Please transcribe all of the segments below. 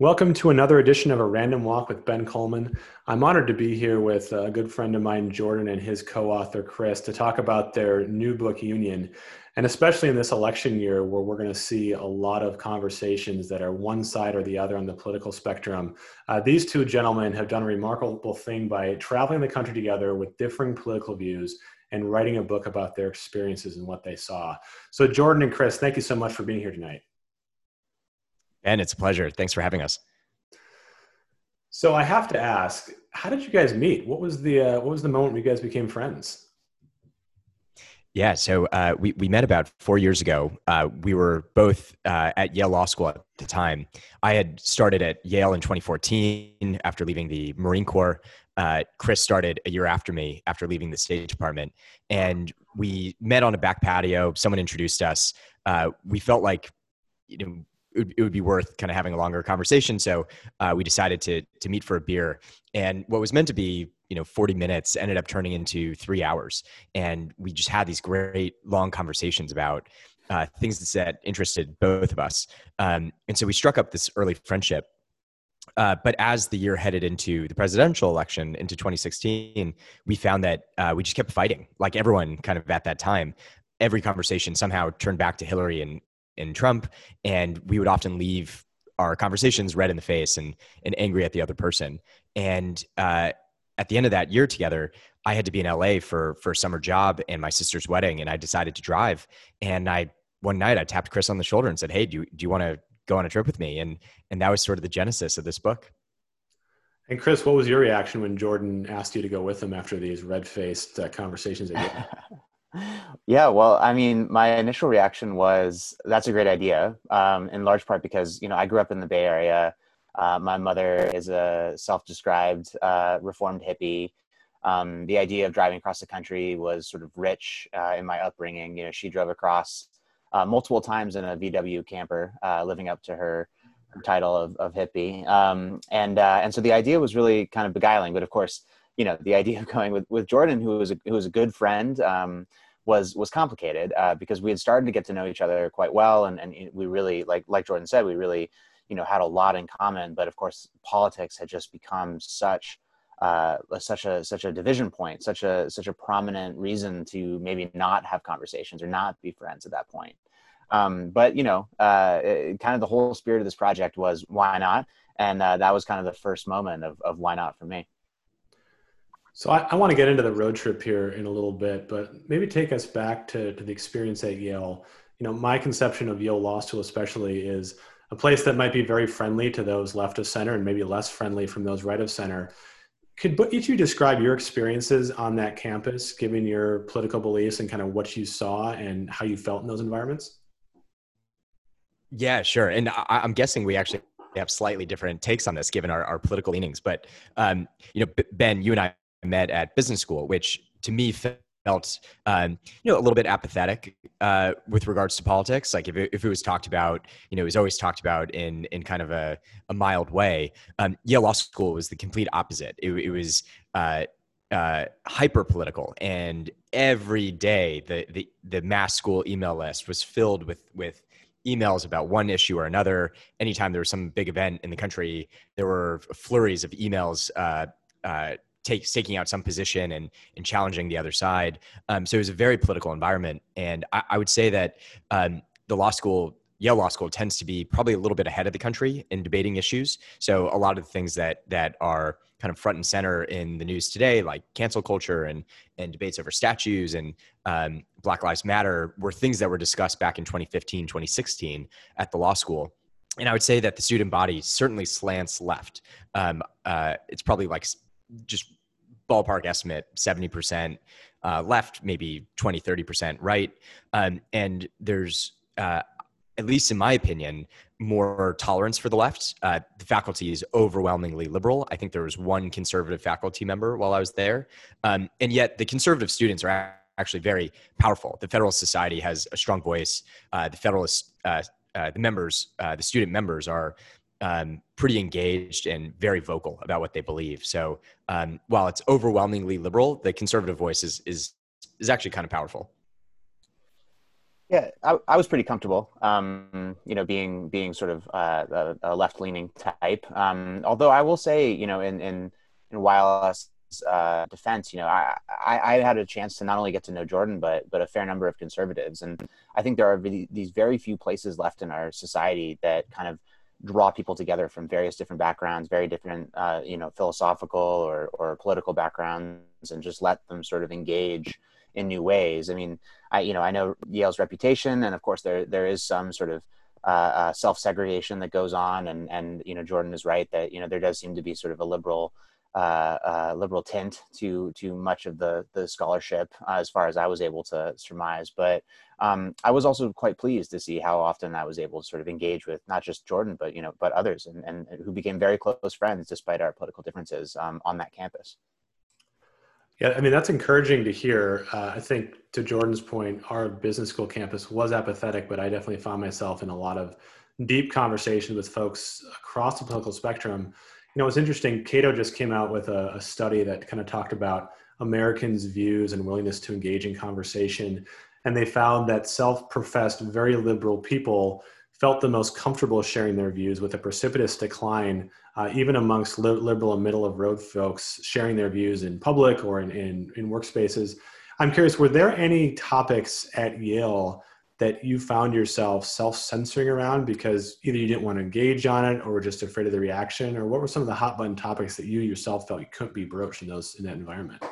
Welcome to another edition of A Random Walk with Ben Coleman. I'm honored to be here with a good friend of mine, Jordan, and his co author, Chris, to talk about their new book, Union. And especially in this election year, where we're going to see a lot of conversations that are one side or the other on the political spectrum, uh, these two gentlemen have done a remarkable thing by traveling the country together with differing political views and writing a book about their experiences and what they saw. So, Jordan and Chris, thank you so much for being here tonight. And it's a pleasure. Thanks for having us. So I have to ask, how did you guys meet? What was the uh, what was the moment you guys became friends? Yeah, so uh, we we met about four years ago. Uh, we were both uh, at Yale Law School at the time. I had started at Yale in 2014 after leaving the Marine Corps. Uh, Chris started a year after me after leaving the State Department, and we met on a back patio. Someone introduced us. Uh, we felt like you know it would, it would be worth kind of having a longer conversation. So uh, we decided to to meet for a beer, and what was meant to be you know 40 minutes ended up turning into three hours, and we just had these great long conversations about uh, things that interested both of us. Um, and so we struck up this early friendship. Uh, but as the year headed into the presidential election into 2016, we found that uh, we just kept fighting, like everyone kind of at that time every conversation somehow turned back to Hillary and in Trump, and we would often leave our conversations red in the face and and angry at the other person. And uh, at the end of that year together, I had to be in LA for for a summer job and my sister's wedding, and I decided to drive. And I one night I tapped Chris on the shoulder and said, "Hey, do you, do you want to go on a trip with me?" And and that was sort of the genesis of this book. And Chris, what was your reaction when Jordan asked you to go with him after these red-faced uh, conversations? yeah, well, I mean, my initial reaction was that's a great idea, um, in large part because you know I grew up in the Bay Area. Uh, my mother is a self-described uh, reformed hippie. Um, the idea of driving across the country was sort of rich uh, in my upbringing. You know, she drove across uh, multiple times in a VW camper, uh, living up to her, her title of, of hippie. Um, and uh, and so the idea was really kind of beguiling. But of course, you know the idea of going with, with jordan who was a, who was a good friend um, was was complicated uh, because we had started to get to know each other quite well and, and we really like like jordan said we really you know had a lot in common. But of course politics had just become such uh, such a such a division point such a such a prominent reason to maybe not have conversations or not be friends at that point. Um, but you know uh, it, kind of the whole spirit of this project was why not? And uh, that was kind of the first moment of, of why not for me so I, I want to get into the road trip here in a little bit, but maybe take us back to, to the experience at Yale. You know, my conception of Yale Law School especially is a place that might be very friendly to those left of center and maybe less friendly from those right of center. Could each you describe your experiences on that campus, given your political beliefs and kind of what you saw and how you felt in those environments? Yeah, sure. And I, am guessing we actually have slightly different takes on this, given our, our political leanings. But um, you know, Ben, you and I met at business school, which to me felt um, you know a little bit apathetic uh, with regards to politics. Like if it, if it was talked about, you know, it was always talked about in in kind of a, a mild way. Um, Yale Law School was the complete opposite. It, it was uh, uh, hyper political, and every day the, the the mass school email list was filled with with emails about one issue or another. Anytime there was some big event in the country, there were flurries of emails uh, uh, take, taking out some position and, and challenging the other side. Um, so it was a very political environment. And I, I would say that um, the law school, Yale Law School, tends to be probably a little bit ahead of the country in debating issues. So a lot of the things that that are kind of front and center in the news today, like cancel culture and and debates over statues and um, Black Lives Matter, were things that were discussed back in 2015, 2016 at the law school. And I would say that the student body certainly slants left. Um, uh, it's probably like just ballpark estimate 70% uh, left maybe 20 30% right. Um, and there's uh, at least in my opinion more tolerance for the left. Uh, the faculty is overwhelmingly liberal. I think there was one conservative faculty member while i was there. Um, and yet the conservative students are actually very powerful. The federalist society has a strong voice. Uh, the federalist uh, uh, the members the student members are um, pretty engaged and very vocal about what they believe. So um, while it's overwhelmingly liberal, the conservative voice is is is actually kind of powerful. Yeah, I, I was pretty comfortable, um, you know, being being sort of uh, a, a left leaning type. Um, although I will say, you know, in in in YLS uh, defense, you know, I, I, I had a chance to not only get to know Jordan, but but a fair number of conservatives, and I think there are these very few places left in our society that kind of draw people together from various different backgrounds, very different, uh, you know, philosophical or, or political backgrounds, and just let them sort of engage in new ways. I mean, I, you know, I know Yale's reputation, and of course, there there is some sort of uh, uh, self segregation that goes on, and and you know, Jordan is right that you know there does seem to be sort of a liberal uh, uh, liberal tint to to much of the the scholarship, uh, as far as I was able to surmise. But um, I was also quite pleased to see how often I was able to sort of engage with not just Jordan, but you know, but others, and, and who became very close friends despite our political differences um, on that campus. Yeah, I mean that's encouraging to hear. Uh, I think to Jordan's point, our business school campus was apathetic, but I definitely found myself in a lot of deep conversations with folks across the political spectrum know, it's interesting. Cato just came out with a, a study that kind of talked about Americans' views and willingness to engage in conversation. And they found that self professed, very liberal people felt the most comfortable sharing their views with a precipitous decline, uh, even amongst li- liberal and middle of road folks sharing their views in public or in, in, in workspaces. I'm curious, were there any topics at Yale that you found yourself self-censoring around because either you didn't want to engage on it or were just afraid of the reaction or what were some of the hot button topics that you yourself felt you couldn't be broached in those in that environment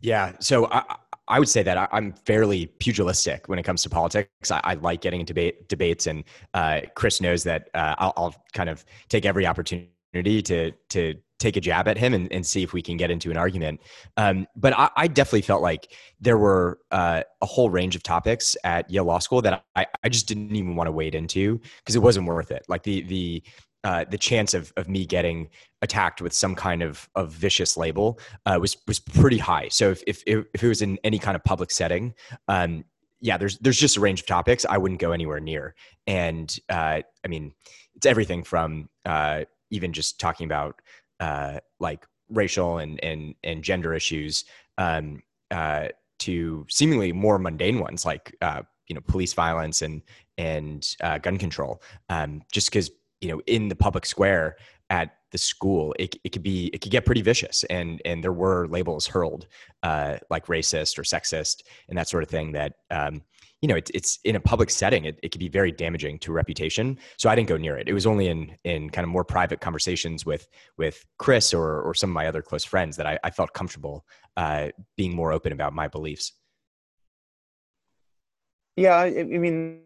yeah so i I would say that I, am fairly pugilistic when it comes to politics. I, I like getting into debate, debates, and uh, Chris knows that uh, I'll, I'll, kind of take every opportunity to to take a jab at him and, and see if we can get into an argument. Um, but I, I, definitely felt like there were uh, a whole range of topics at Yale Law School that I, I just didn't even want to wade into because it wasn't worth it. Like the the uh, the chance of, of me getting attacked with some kind of, of vicious label uh, was was pretty high. So if, if if it was in any kind of public setting, um, yeah, there's there's just a range of topics I wouldn't go anywhere near. And uh, I mean, it's everything from uh, even just talking about uh, like racial and and and gender issues um, uh, to seemingly more mundane ones like uh, you know police violence and and uh, gun control. Um, just because you know in the public square at the school, it, it could be it could get pretty vicious, and and there were labels hurled uh, like racist or sexist and that sort of thing that um, you know, it's, it's in a public setting, it, it can be very damaging to reputation. So I didn't go near it. It was only in, in kind of more private conversations with, with Chris or, or some of my other close friends that I, I felt comfortable uh, being more open about my beliefs. Yeah. I, mean,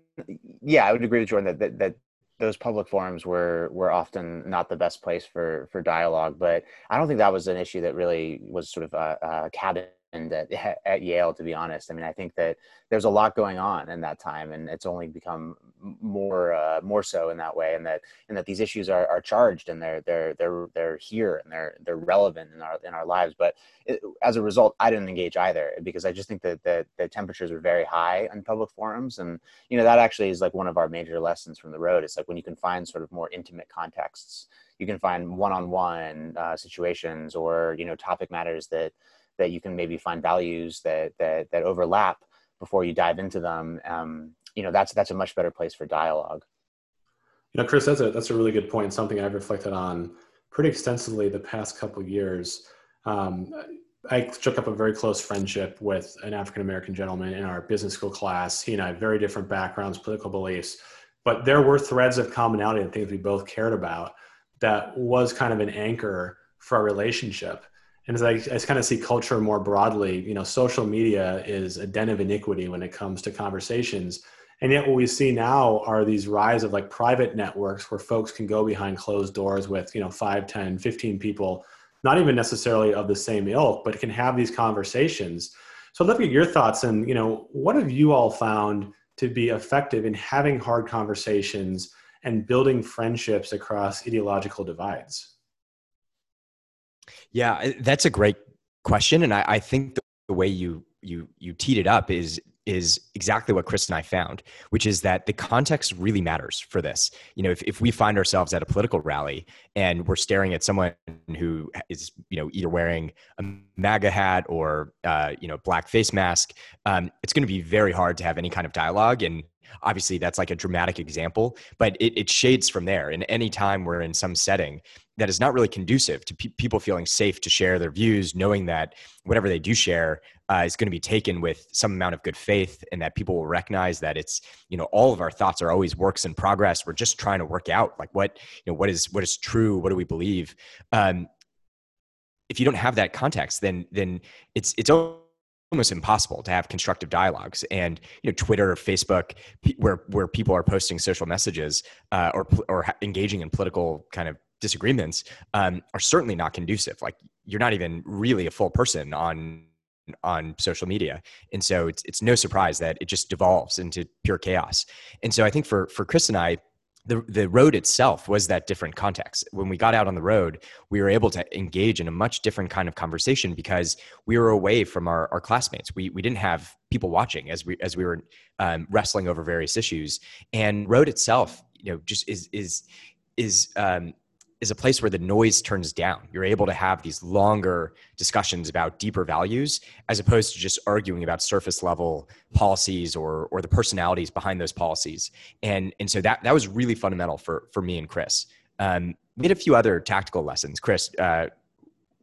yeah, I would agree with Jordan that, that, that those public forums were were often not the best place for for dialogue but i don't think that was an issue that really was sort of a, and at, at Yale, to be honest. I mean, I think that there's a lot going on in that time, and it's only become more uh, more so in that way, and that and that these issues are, are charged and they're they're they're they're here and they're they're relevant in our in our lives. But it, as a result, I didn't engage either because I just think that that the temperatures are very high in public forums, and you know that actually is like one of our major lessons from the road. It's like when you can find sort of more intimate contexts, you can find one-on-one uh, situations or you know topic matters that that you can maybe find values that that that overlap before you dive into them um, you know that's that's a much better place for dialogue. You know chris that's a that's a really good point something i've reflected on pretty extensively the past couple years. Um, I took up a very close friendship with an African American gentleman in our business school class. He and I very different backgrounds, political beliefs, but there were threads of commonality and things we both cared about that was kind of an anchor for our relationship and as I, I kind of see culture more broadly, you know, social media is a den of iniquity when it comes to conversations. And yet what we see now are these rise of like private networks where folks can go behind closed doors with, you know, 5, 10, 15 people, not even necessarily of the same ilk, but can have these conversations. So I'd love to get your thoughts and, you know, what have you all found to be effective in having hard conversations and building friendships across ideological divides? Yeah, that's a great question, and I, I think the, way you you you teed it up is is exactly what Chris and I found, which is that the context really matters for this. You know, if, if we find ourselves at a political rally and we're staring at someone who is, you know, either wearing a MAGA hat or, uh, you know, black face mask, um, it's going to be very hard to have any kind of dialogue. And obviously that's like a dramatic example, but it, it shades from there. And any time we're in some setting that is not really conducive to pe- people feeling safe to share their views, knowing that whatever they do share uh, is going to be taken with some amount of good faith, and that people will recognize that it's you know all of our thoughts are always works in progress. We're just trying to work out like what you know what is what is true, what do we believe. Um, if you don't have that context, then then it's it's almost impossible to have constructive dialogues and you know twitter or facebook where where people are posting social messages uh, or or engaging in political kind of disagreements um, are certainly not conducive. Like you're not even really a full person on on social media, and so it's it's no surprise that it just devolves into pure chaos. And so I think for for Chris and I. The, the road itself was that different context. When we got out on the road, we were able to engage in a much different kind of conversation because we were away from our, our classmates. We, we didn't have people watching as we, as we were um, wrestling over various issues. And road itself, you know, just is, is, is um, is a place where the noise turns down. You're able to have these longer discussions about deeper values as opposed to just arguing about surface level policies or or the personalities behind those policies. And and so that that was really fundamental for for me and Chris. Um, we had a few other tactical lessons. Chris, uh,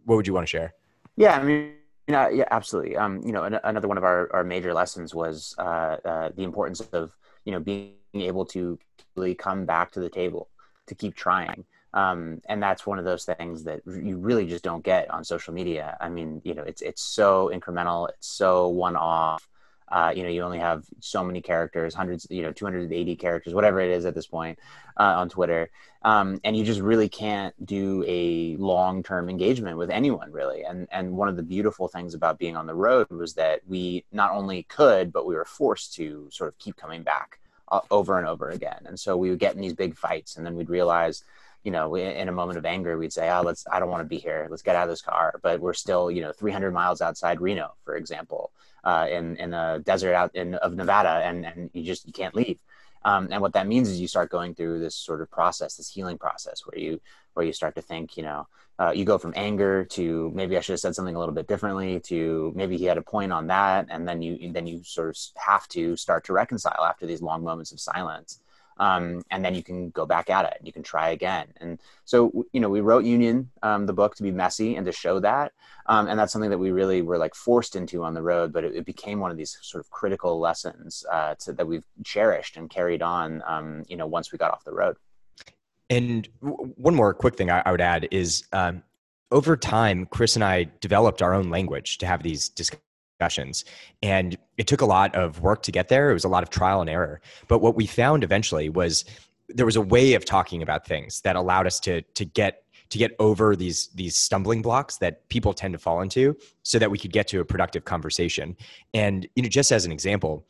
what would you want to share? Yeah, I mean, you know, yeah, absolutely. Um, you know, an- another one of our, our major lessons was uh, uh, the importance of you know being able to really come back to the table to keep trying um, and that's one of those things that you really just don't get on social media. I mean, you know, it's it's so incremental, it's so one off. Uh, you know, you only have so many characters, hundreds, you know, 280 characters, whatever it is at this point uh, on Twitter, um, and you just really can't do a long-term engagement with anyone, really. And and one of the beautiful things about being on the road was that we not only could, but we were forced to sort of keep coming back uh, over and over again. And so we would get in these big fights, and then we'd realize you know, in a moment of anger, we'd say, "Oh, let's. I don't want to be here. Let's get out of this car." But we're still, you know, 300 miles outside Reno, for example, uh, in in a desert out in of Nevada, and and you just you can't leave. Um, and what that means is you start going through this sort of process, this healing process, where you where you start to think, you know, uh, you go from anger to maybe I should have said something a little bit differently to maybe he had a point on that, and then you then you sort of have to start to reconcile after these long moments of silence um, and then you can go back at it and you can try again. And so you know we wrote union um, the book to be messy and to show that um, and that's something that we really were like forced into on the road but it, it became one of these sort of critical lessons uh, to, that we've cherished and carried on um, you know once we got off the road. And one more quick thing I, I would add is um, over time chris and i developed our own language to have these discussions discussions. And it took a lot of work to get there. It was a lot of trial and error. But what we found eventually was there was a way of talking about things that allowed us to to get to get over these these stumbling blocks that people tend to fall into so that we could get to a productive conversation. And you know just as an example,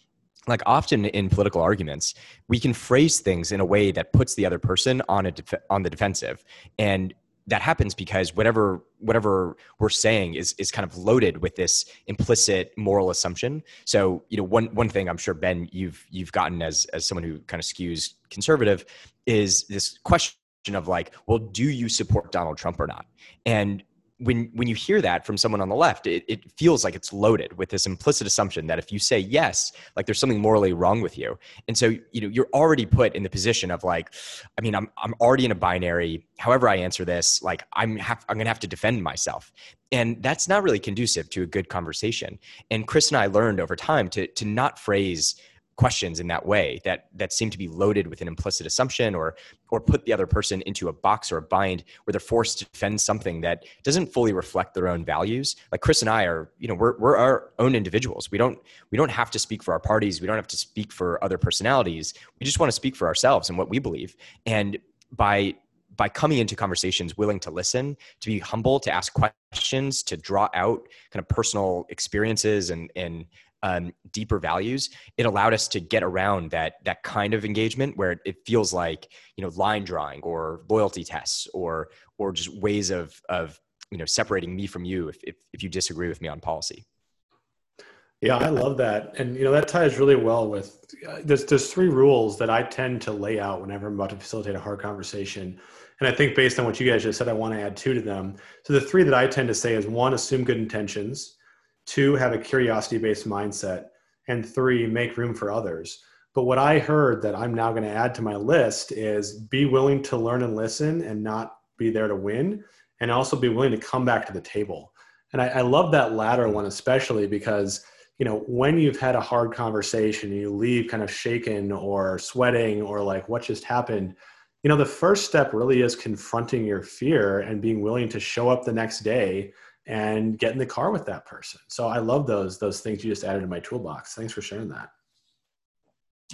like often in political arguments we can phrase things in a way that puts the other person on a def- on the defensive and that happens because whatever whatever we're saying is is kind of loaded with this implicit moral assumption. So you know one one thing I'm sure Ben you've you've gotten as as someone who kind of skews conservative is this question of like, well, do you support Donald Trump or not? And when when you hear that from someone on the left, it, it feels like it's loaded with this implicit assumption that if you say yes, like there's something morally wrong with you. And so, you know, you're already put in the position of like, I mean, I'm I'm already in a binary. However I answer this, like I'm have, I'm gonna have to defend myself. And that's not really conducive to a good conversation. And Chris and I learned over time to to not phrase questions in that way that that seem to be loaded with an implicit assumption or or put the other person into a box or a bind where they're forced to defend something that doesn't fully reflect their own values. Like chris and i are you know we're, we're our own individuals. We don't we don't have to speak for our parties. We don't have to speak for other personalities. We just want to speak for ourselves and what we believe. And by by coming into conversations willing to listen to be humble to ask questions to draw out kind of personal experiences and and um, deeper values, it allowed us to get around that that kind of engagement where it feels like you know line drawing or loyalty tests or or just ways of of you know separating me from you if if, if you disagree with me on policy. Yeah, I love that, and you know that ties really well with uh, there's there's three rules that I tend to lay out whenever I'm about to facilitate a hard conversation, and I think based on what you guys just said, I want to add two to them. So the three that I tend to say is one, assume good intentions, two, have a curiosity based mindset, and three, make room for others. But what I heard that I'm now going to add to my list is be willing to learn and listen and not be there to win, and also be willing to come back to the table. And I, I love that latter one especially because you know when you've had a hard conversation and you leave kind of shaken or sweating or like what just happened you know the first step really is confronting your fear and being willing to show up the next day and get in the car with that person. So i love those those things you just added to my toolbox. Thanks for sharing that.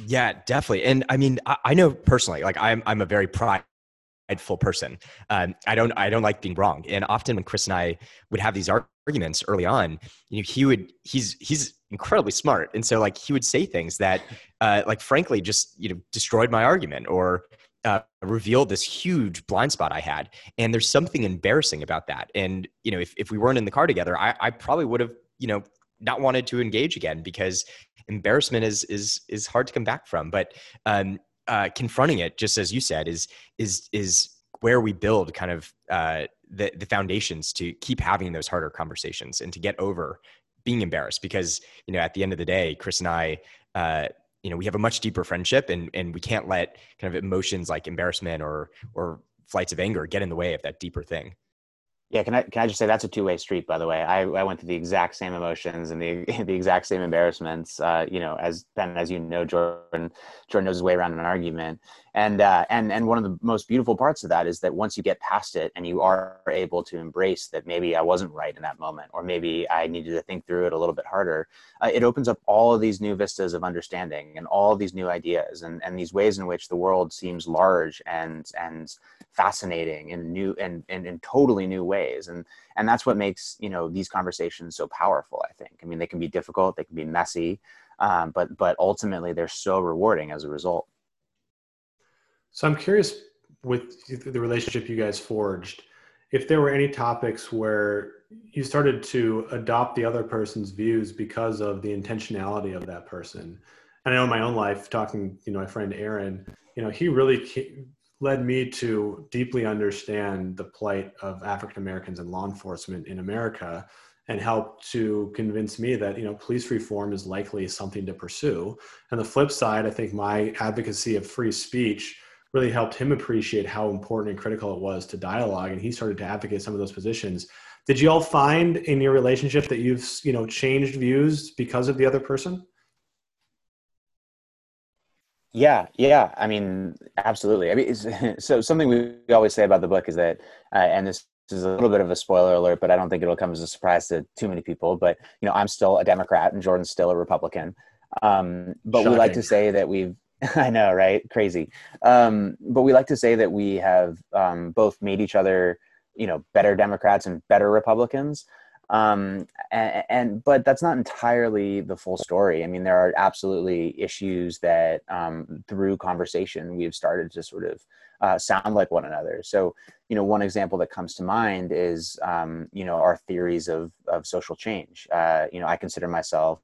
Yeah definitely. And i mean i, I know personally like i'm i'm a very prideful person. Um, i don't i don't like being wrong. And often when chris and i would have these arguments early on you know he would he's he's incredibly smart. And so like he would say things that uh, like frankly just you know destroyed my argument or uh, revealed this huge blind spot I had. And there's something embarrassing about that. And, you know, if, if we weren't in the car together, I, I probably would have, you know, not wanted to engage again because embarrassment is, is, is hard to come back from. But um, uh, confronting it, just as you said, is, is, is where we build kind of uh, the, the foundations to keep having those harder conversations and to get over being embarrassed because, you know, at the end of the day, Chris and I, uh, you know we have a much deeper friendship and and we can't let kind of emotions like embarrassment or or flights of anger get in the way of that deeper thing yeah, can I can I just say that's a two way street? By the way, I, I went through the exact same emotions and the the exact same embarrassments. Uh, you know, as Ben, as you know, Jordan Jordan knows his way around an argument, and uh, and and one of the most beautiful parts of that is that once you get past it and you are able to embrace that maybe I wasn't right in that moment, or maybe I needed to think through it a little bit harder, uh, it opens up all of these new vistas of understanding and all these new ideas and and these ways in which the world seems large and and fascinating in new and, and in totally new ways. And and that's what makes you know these conversations so powerful i think. I mean they can be difficult they can be messy um, but but ultimately they're so rewarding as a result so i'm curious with the relationship you guys forged if there were any topics where you started to adopt the other person's views because of the intentionality of that person and i know in my own life talking you know my friend aaron you know he really led me to deeply understand the plight of African Americans and law enforcement in America and helped to convince me that you know police reform is likely something to pursue. And the flip side, I think my advocacy of free speech really helped him appreciate how important and critical it was to dialogue and he started to advocate some of those positions. Did you all find in your relationship that you've you know changed views because of the other person? Yeah, yeah. I mean, absolutely. I mean, so something we always say about the book is that, uh, and this is a little bit of a spoiler alert, but I don't think it'll come as a surprise to too many people. But you know, I'm still a Democrat, and Jordan's still a Republican. Um, but Shocking. we like to say that we've. I know, right? Crazy. Um, but we like to say that we have um, both made each other, you know, better Democrats and better Republicans um, and, and, but that's not entirely the full story i mean there are absolutely issues that um, through conversation we've started to sort of uh, sound like one another so you know one example that comes to mind is um, you know our theories of of social change uh, you know i consider myself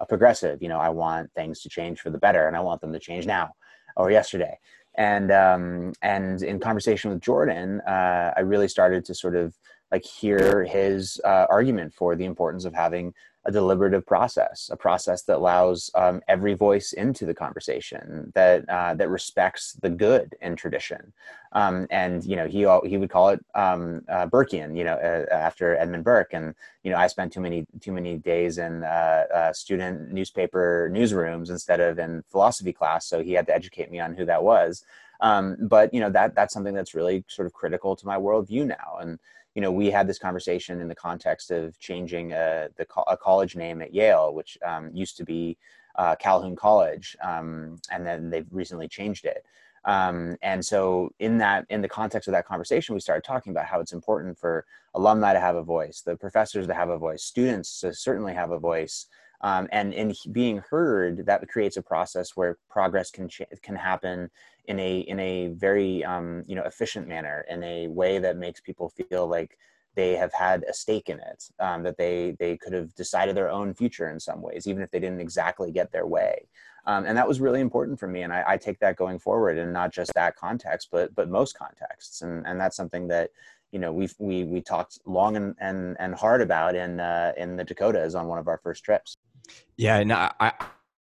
a progressive you know i want things to change for the better and i want them to change now or yesterday. And um, and in conversation with jordan uh, i really started to sort of like hear his uh, argument for the importance of having a deliberative process, a process that allows um, every voice into the conversation, that uh, that respects the good in tradition, um, and you know he he would call it um, uh, Burkean, you know, uh, after Edmund Burke, and you know I spent too many too many days in uh, uh, student newspaper newsrooms instead of in philosophy class, so he had to educate me on who that was. Um, but you know that that's something that's really sort of critical to my worldview now, and you know, we had this conversation in the context of changing uh, the a college name at Yale, which um, used to be uh, Calhoun College, um, and then they've recently changed it. Um, and so, in that, in the context of that conversation, we started talking about how it's important for alumni to have a voice, the professors to have a voice, students to certainly have a voice, um, and in being heard, that creates a process where progress can can happen in a in a very um, you know efficient manner, in a way that makes people feel like they have had a stake in it, um, that they they could have decided their own future in some ways, even if they didn't exactly get their way. Um, and that was really important for me, and I, I, take that going forward, and not just that context, but but most contexts, and and that's something that you know we we we talked long and and, and hard about in uh, in the Dakotas on one of our first trips. Yeah, and I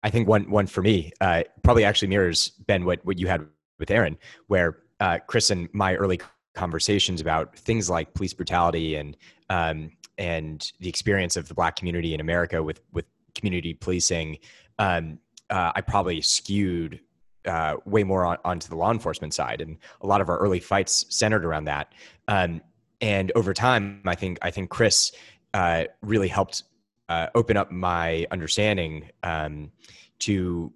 I think one one for me uh, probably actually mirrors Ben what what you had with Aaron, where uh, Chris and my early conversations about things like police brutality and um, and the experience of the Black community in America with with community policing. Um, uh, I probably skewed uh, way more on, onto the law enforcement side, and a lot of our early fights centered around that. Um, and over time, I think I think Chris uh, really helped uh, open up my understanding um, to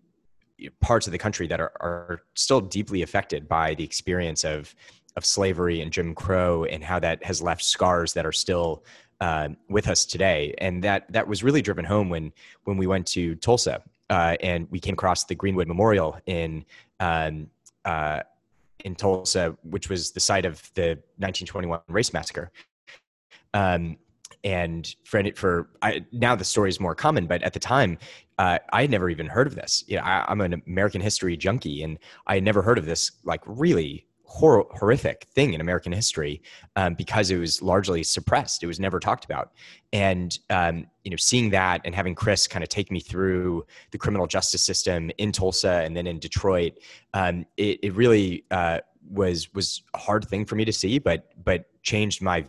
parts of the country that are, are still deeply affected by the experience of of slavery and Jim Crow and how that has left scars that are still uh, with us today. And that that was really driven home when when we went to Tulsa uh, and we came across the Greenwood Memorial in um, uh, in Tulsa, which was the site of the 1921 race massacre. Um, and for for I, now the story is more common, but at the time, uh, I had never even heard of this. You know, I, am an American history junkie, and I had never heard of this like really hor- horrific thing in American history um, because it was largely suppressed. It was never talked about, and um, you know, seeing that and having Chris kind of take me through the criminal justice system in Tulsa and then in Detroit, um, it, it, really uh, was was a hard thing for me to see, but but changed my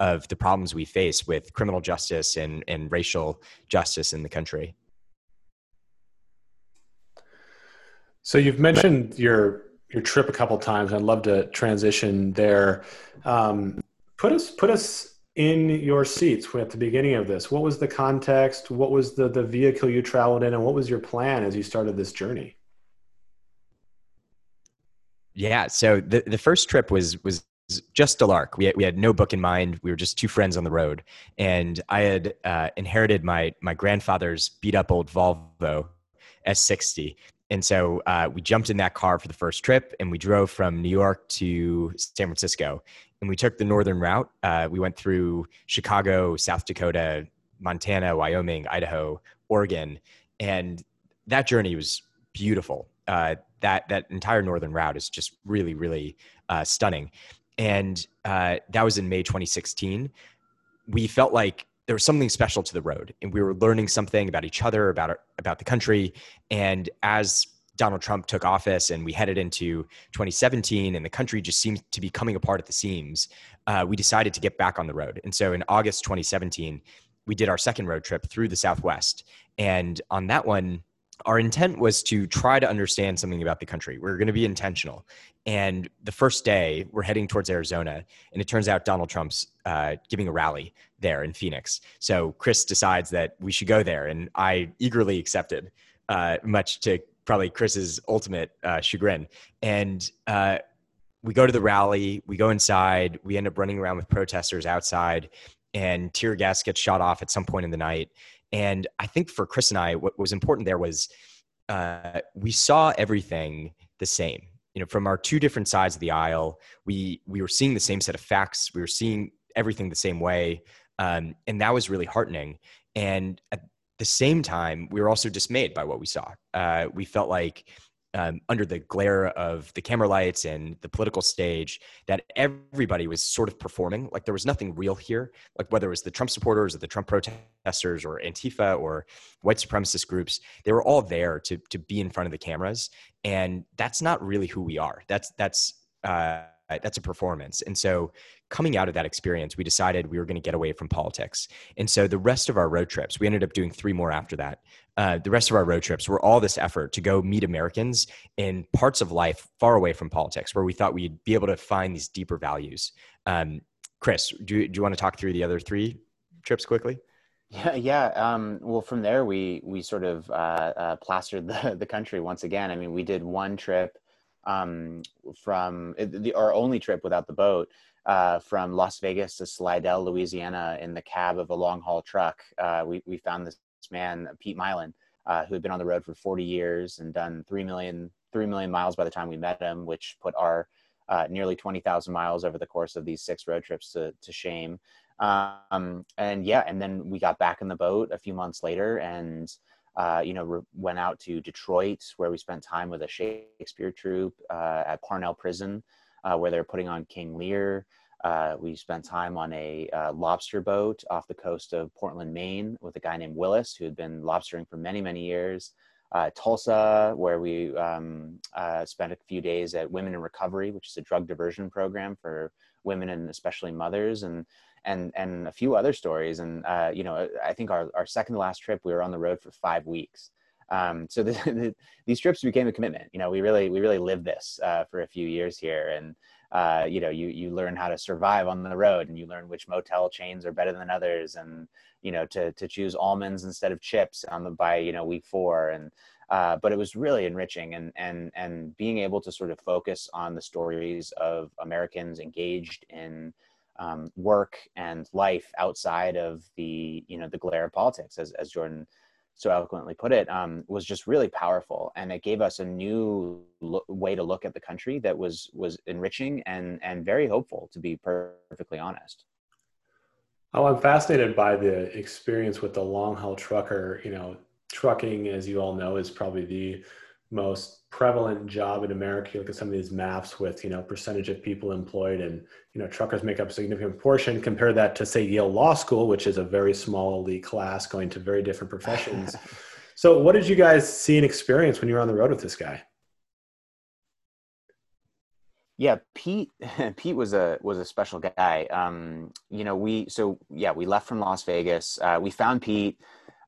of the problems we face with criminal justice and, and racial justice in the country. So you've mentioned your your trip a couple times. I'd love to transition there. Um, put us put us in your seats at the beginning of this. What was the context? What was the the vehicle you traveled in, and what was your plan as you started this journey? Yeah, so the the first trip was was just a lark. We had, we had no book in mind. We were just two friends on the road, and I had uh, inherited my my grandfather's beat up old Volvo S60, and so uh, we jumped in that car for the first trip, and we drove from New York to San Francisco, and we took the northern route. Uh, we went through Chicago, South Dakota, Montana, Wyoming, Idaho, Oregon, and that journey was beautiful. Uh, that that entire northern route is just really really uh, stunning and uh, that was in May 2016. We felt like there was something special to the road, and we were learning something about each other, about about the country. And as Donald Trump took office and we headed into 2017, and the country just seemed to be coming apart at the seams, uh, we decided to get back on the road. And so in August 2017, we did our second road trip through the Southwest. And on that one, our intent was to try to understand something about the country. We are going to be intentional. And the first day, we're heading towards Arizona, and it turns out Donald Trump's uh, giving a rally there in Phoenix. So Chris decides that we should go there, and I eagerly accepted, uh, much to probably Chris's ultimate uh, chagrin. And uh, we go to the rally, we go inside, we end up running around with protesters outside, and tear gas gets shot off at some point in the night. And I think for Chris and I, what was important there was uh, we saw everything the same. You know, from our two different sides of the aisle, we we were seeing the same set of facts. We were seeing everything the same way, um, and that was really heartening. And at the same time, we were also dismayed by what we saw. Uh, we felt like um, under the glare of the camera lights and the political stage that everybody was sort of performing. Like there was nothing real here. Like whether it was the trump supporters or the trump protesters or antifa or white supremacist groups they were all there to, to be in front of the cameras. And that's not really who we are. That's that's uh, that's a performance. And so coming out of that experience, we decided we were going to get away from politics. And so the rest of our road trips, we ended up doing three more after that. Uh, the rest of our road trips were all this effort to go meet Americans in parts of life far away from politics, where we thought we'd be able to find these deeper values. Um, Chris, do you, do you want to talk through the other three trips quickly? Yeah, yeah. Um, well, from there, we we sort of uh, uh, plastered the the country once again. I mean, we did one trip um, from the, our only trip without the boat uh, from Las Vegas to Slidell, Louisiana, in the cab of a long haul truck. Uh, we, we found this man, Pete Mylan, uh, who had been on the road for 40 years and done 3 million, 3 million miles by the time we met him, which put our uh, nearly 20,000 miles over the course of these six road trips to, to shame. Um, and yeah, and then we got back in the boat a few months later and, uh, you know, re- went out to Detroit where we spent time with a Shakespeare troupe uh, at Parnall Prison uh, where they're putting on King Lear. Uh, we spent time on a uh, lobster boat off the coast of Portland, Maine, with a guy named Willis who had been lobstering for many, many years. Uh, Tulsa, where we um, uh, spent a few days at Women in Recovery, which is a drug diversion program for women and especially mothers, and and and a few other stories. And uh, you know, I think our, our second to last trip, we were on the road for five weeks. Um, so the, the, these trips became a commitment. You know, we really we really lived this uh, for a few years here, and uh, you know, you you learn how to survive on the road, and you learn which motel chains are better than others, and you know, to to choose almonds instead of chips on the by you know week four, and uh, but it was really enriching, and and and being able to sort of focus on the stories of Americans engaged in um, work and life outside of the you know the glare of politics, as as Jordan so eloquently put it, um, was just really powerful, and it gave us a new lo- way to look at the country that was was enriching and and very hopeful, to be perfectly honest. Oh, I'm fascinated by the experience with the long haul trucker. You know, trucking, as you all know, is probably the most prevalent job in America. You look at some of these maps with, you know, percentage of people employed and, you know, truckers make up a significant portion. Compare that to say Yale Law School, which is a very small elite class going to very different professions. so what did you guys see and experience when you were on the road with this guy? Yeah, Pete. Pete was a was a special guy. Um, you know, we so yeah, we left from Las Vegas. Uh, we found Pete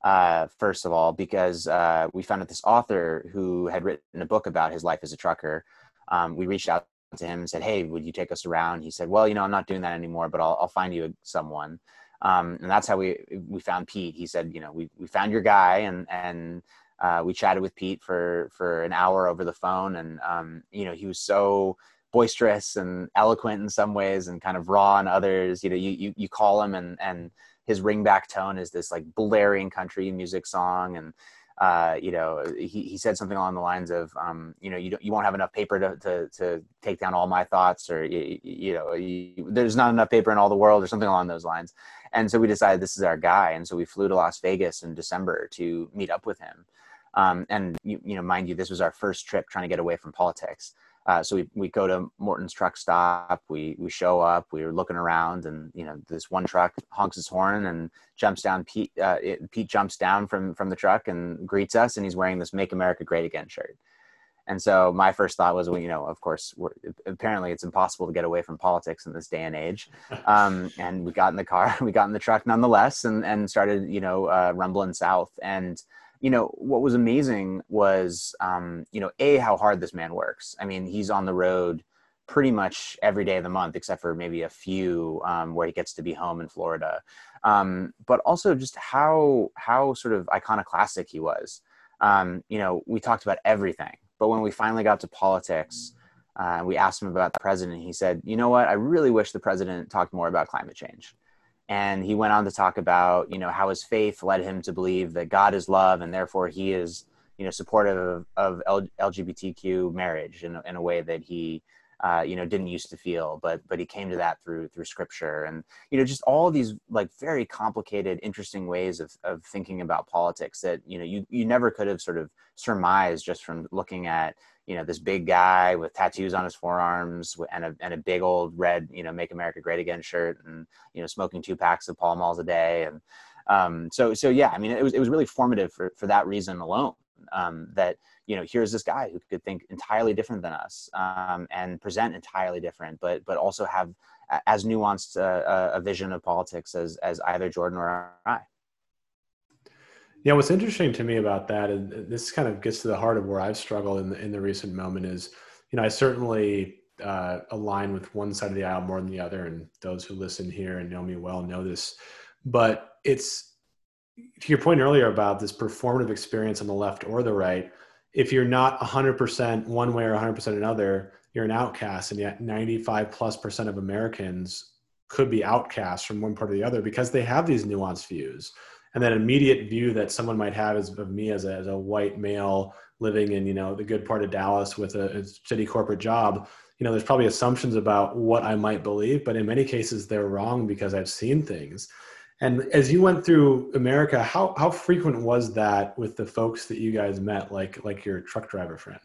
uh, first of all, because uh, we found out this author who had written a book about his life as a trucker. Um, we reached out to him and said, "Hey, would you take us around?" He said, "Well, you know, I'm not doing that anymore, but I'll, I'll find you someone." Um, and that's how we we found Pete. He said, "You know, we we found your guy, and and uh, we chatted with Pete for for an hour over the phone, and um, you know, he was so." boisterous and eloquent in some ways and kind of raw in others you know you you, you call him and and his ringback tone is this like blaring country music song and uh, you know he, he said something along the lines of um, you know you don't you won't have enough paper to, to, to take down all my thoughts or you, you know you, there's not enough paper in all the world or something along those lines. And so we decided this is our guy and so we flew to las vegas in december to meet up with him. Um, and you, you know mind you this was our first trip trying to get away from politics uh, so we, we go to Morton's truck stop. We we show up. We were looking around, and you know this one truck honks his horn and jumps down. Pete uh, it, Pete jumps down from from the truck and greets us, and he's wearing this "Make America Great Again" shirt. And so my first thought was, well, you know, of course, apparently it's impossible to get away from politics in this day and age. Um, and we got in the car, we got in the truck nonetheless, and and started, you know, uh, rumbling south. And you know what was amazing was um, you know a how hard this man works. I mean he's on the road pretty much every day of the month except for maybe a few um, where he gets to be home in florida. Um, but also just how how sort of iconoclastic he was. Um, you know we talked about everything but when we finally got to politics uh, we asked him about the president he said you know what? I really wish the president talked more about climate change and he went on to talk about you know how his faith led him to believe that god is love and therefore he is you know supportive of, of lgbtq marriage in, in a way that he uh, you know didn't used to feel but but he came to that through through scripture. And you know just all these like very complicated interesting ways of, of thinking about politics that you know you, you never could have sort of surmised just from looking at you know this big guy with tattoos on his forearms and a, and a big old red you know make america great again shirt and you know smoking two packs of pall malls a day. And um, so so yeah i mean it was, it was really formative for, for that reason alone um, that you know here's this guy who could think entirely different than us um, and present entirely different but but also have as nuanced uh, a vision of politics as as either jordan or i yeah, what's interesting to me about that, and this kind of gets to the heart of where I've struggled in the, in the recent moment, is you know I certainly uh, align with one side of the aisle more than the other, and those who listen here and know me well know this. But it's to your point earlier about this performative experience on the left or the right. If you're not 100% one way or 100% another, you're an outcast, and yet 95 plus percent of Americans could be outcasts from one part or the other because they have these nuanced views and that immediate view that someone might have is of me as a, as a white male living in you know the good part of Dallas with a, a city corporate job, you know, there's probably assumptions about what I might believe, but in many cases they're wrong because I've seen things. And as you went through America, how how frequent was that with the folks that you guys met, like like your truck driver friend?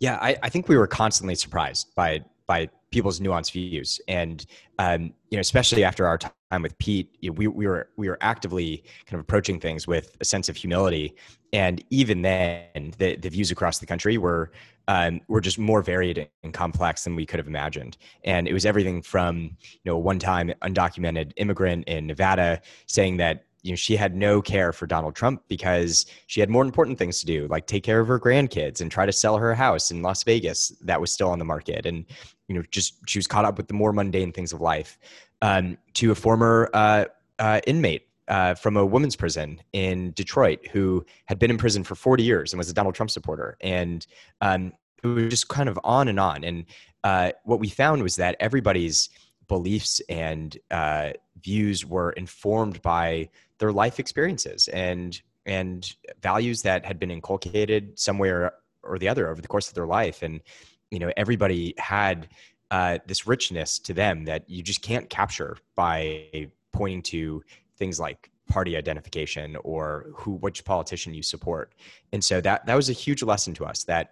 Yeah, I, I think we were constantly surprised by by people's nuanced views, and um, you know, especially after our time with Pete, you know, we we were we were actively kind of approaching things with a sense of humility, and even then, the the views across the country were um, were just more varied and complex than we could have imagined. And it was everything from, you know, one time undocumented immigrant in Nevada saying that you know she had no care for Donald Trump because she had more important things to do, like take care of her grandkids and try to sell her house in Las Vegas that was still on the market, and you know just she was caught up with the more mundane things of life. Um, to a former uh, uh, inmate uh, from a women's prison in Detroit who had been in prison for 40 years and was a Donald Trump supporter. And um, it was just kind of on and on. And uh, what we found was that everybody's beliefs and uh, views were informed by their life experiences and and values that had been inculcated somewhere or the other over the course of their life. And you know, everybody had uh, this richness to them that you just can't capture by pointing to things like party identification or who which politician you support. And so that that was a huge lesson to us that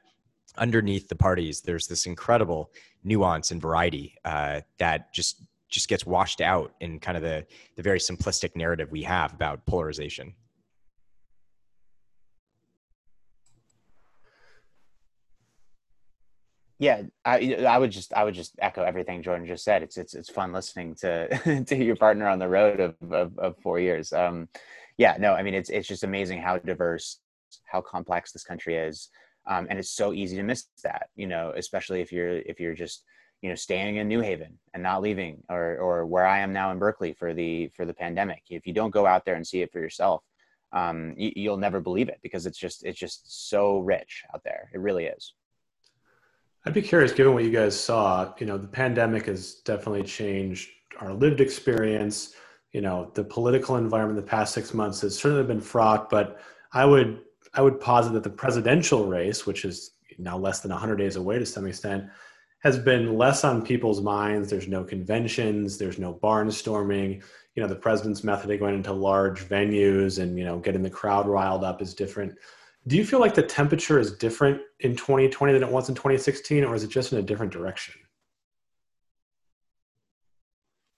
underneath the parties there's this incredible nuance and variety uh, that just just gets washed out in kind of the the very simplistic narrative we have about polarization. Yeah, I I would just I would just echo everything Jordan just said. It's it's it's fun listening to to your partner on the road of of, of four years. Um, yeah, no, I mean it's it's just amazing how diverse, how complex this country is, um, and it's so easy to miss that. You know, especially if you're if you're just you know staying in New Haven and not leaving, or or where I am now in Berkeley for the for the pandemic. If you don't go out there and see it for yourself, um, you, you'll never believe it because it's just it's just so rich out there. It really is. I'd be curious, given what you guys saw, you know, the pandemic has definitely changed our lived experience. You know, the political environment the past six months has certainly been fraught, but I would I would posit that the presidential race, which is now less than 100 days away to some extent, has been less on people's minds. There's no conventions, there's no barnstorming. You know, the president's method of going into large venues and, you know, getting the crowd riled up is different. Do you feel like the temperature is different in 2020 than it was in 2016, or is it just in a different direction?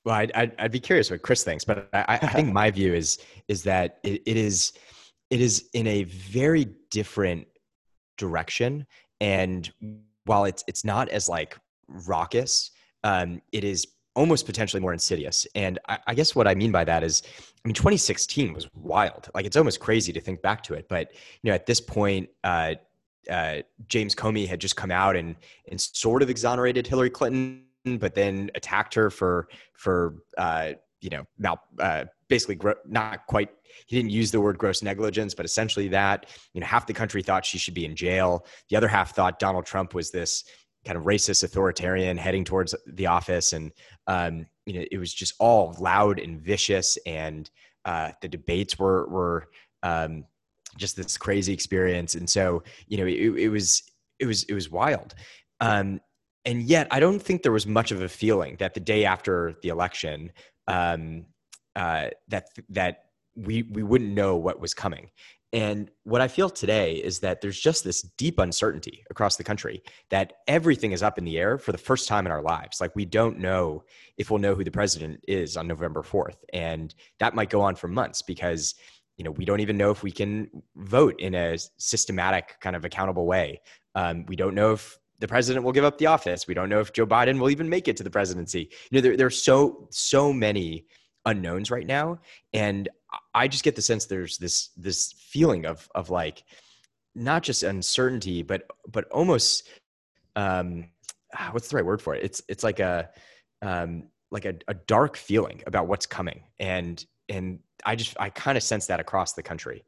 Well, I'd, I'd, I'd be curious what Chris thinks, but I, I think my view is is that it, it is it is in a very different direction, and while it's it's not as like raucous, um, it is almost potentially more insidious. And I, I, guess what I mean by that is, I mean, 2016 was wild. Like it's almost crazy to think back to it. But you know, at this point, uh, uh, James Comey had just come out and and sort of exonerated Hillary Clinton, but then attacked her for for uh, you know mal, uh, basically gro- not quite. He didn't use the word gross negligence, but essentially that. You know, half the country thought she should be in jail. The other half thought Donald Trump was this kind of racist authoritarian heading towards the office. And um, you know it was just all loud and vicious. And uh, the debates were were um, just this crazy experience. And so you know it, it was it was it was wild. Um, and yet i don't think there was much of a feeling that the day after the election um, uh, that that we we wouldn't know what was coming and what I feel today is that there's just this deep uncertainty across the country that everything is up in the air for the first time in our lives. Like we don't know if we'll know who the president is on November 4th. And that might go on for months because, you know, we don't even know if we can vote in a systematic kind of accountable way. Um, we don't know if the president will give up the office. We don't know if Joe Biden will even make it to the presidency. You know, there, there are so, so many unknowns right now and i just get the sense there's this this feeling of of like not just uncertainty but but almost um ah, what's the right word for it? It's it's like a um like a, a dark feeling about what's coming. And and i just i kind of sense that across the country.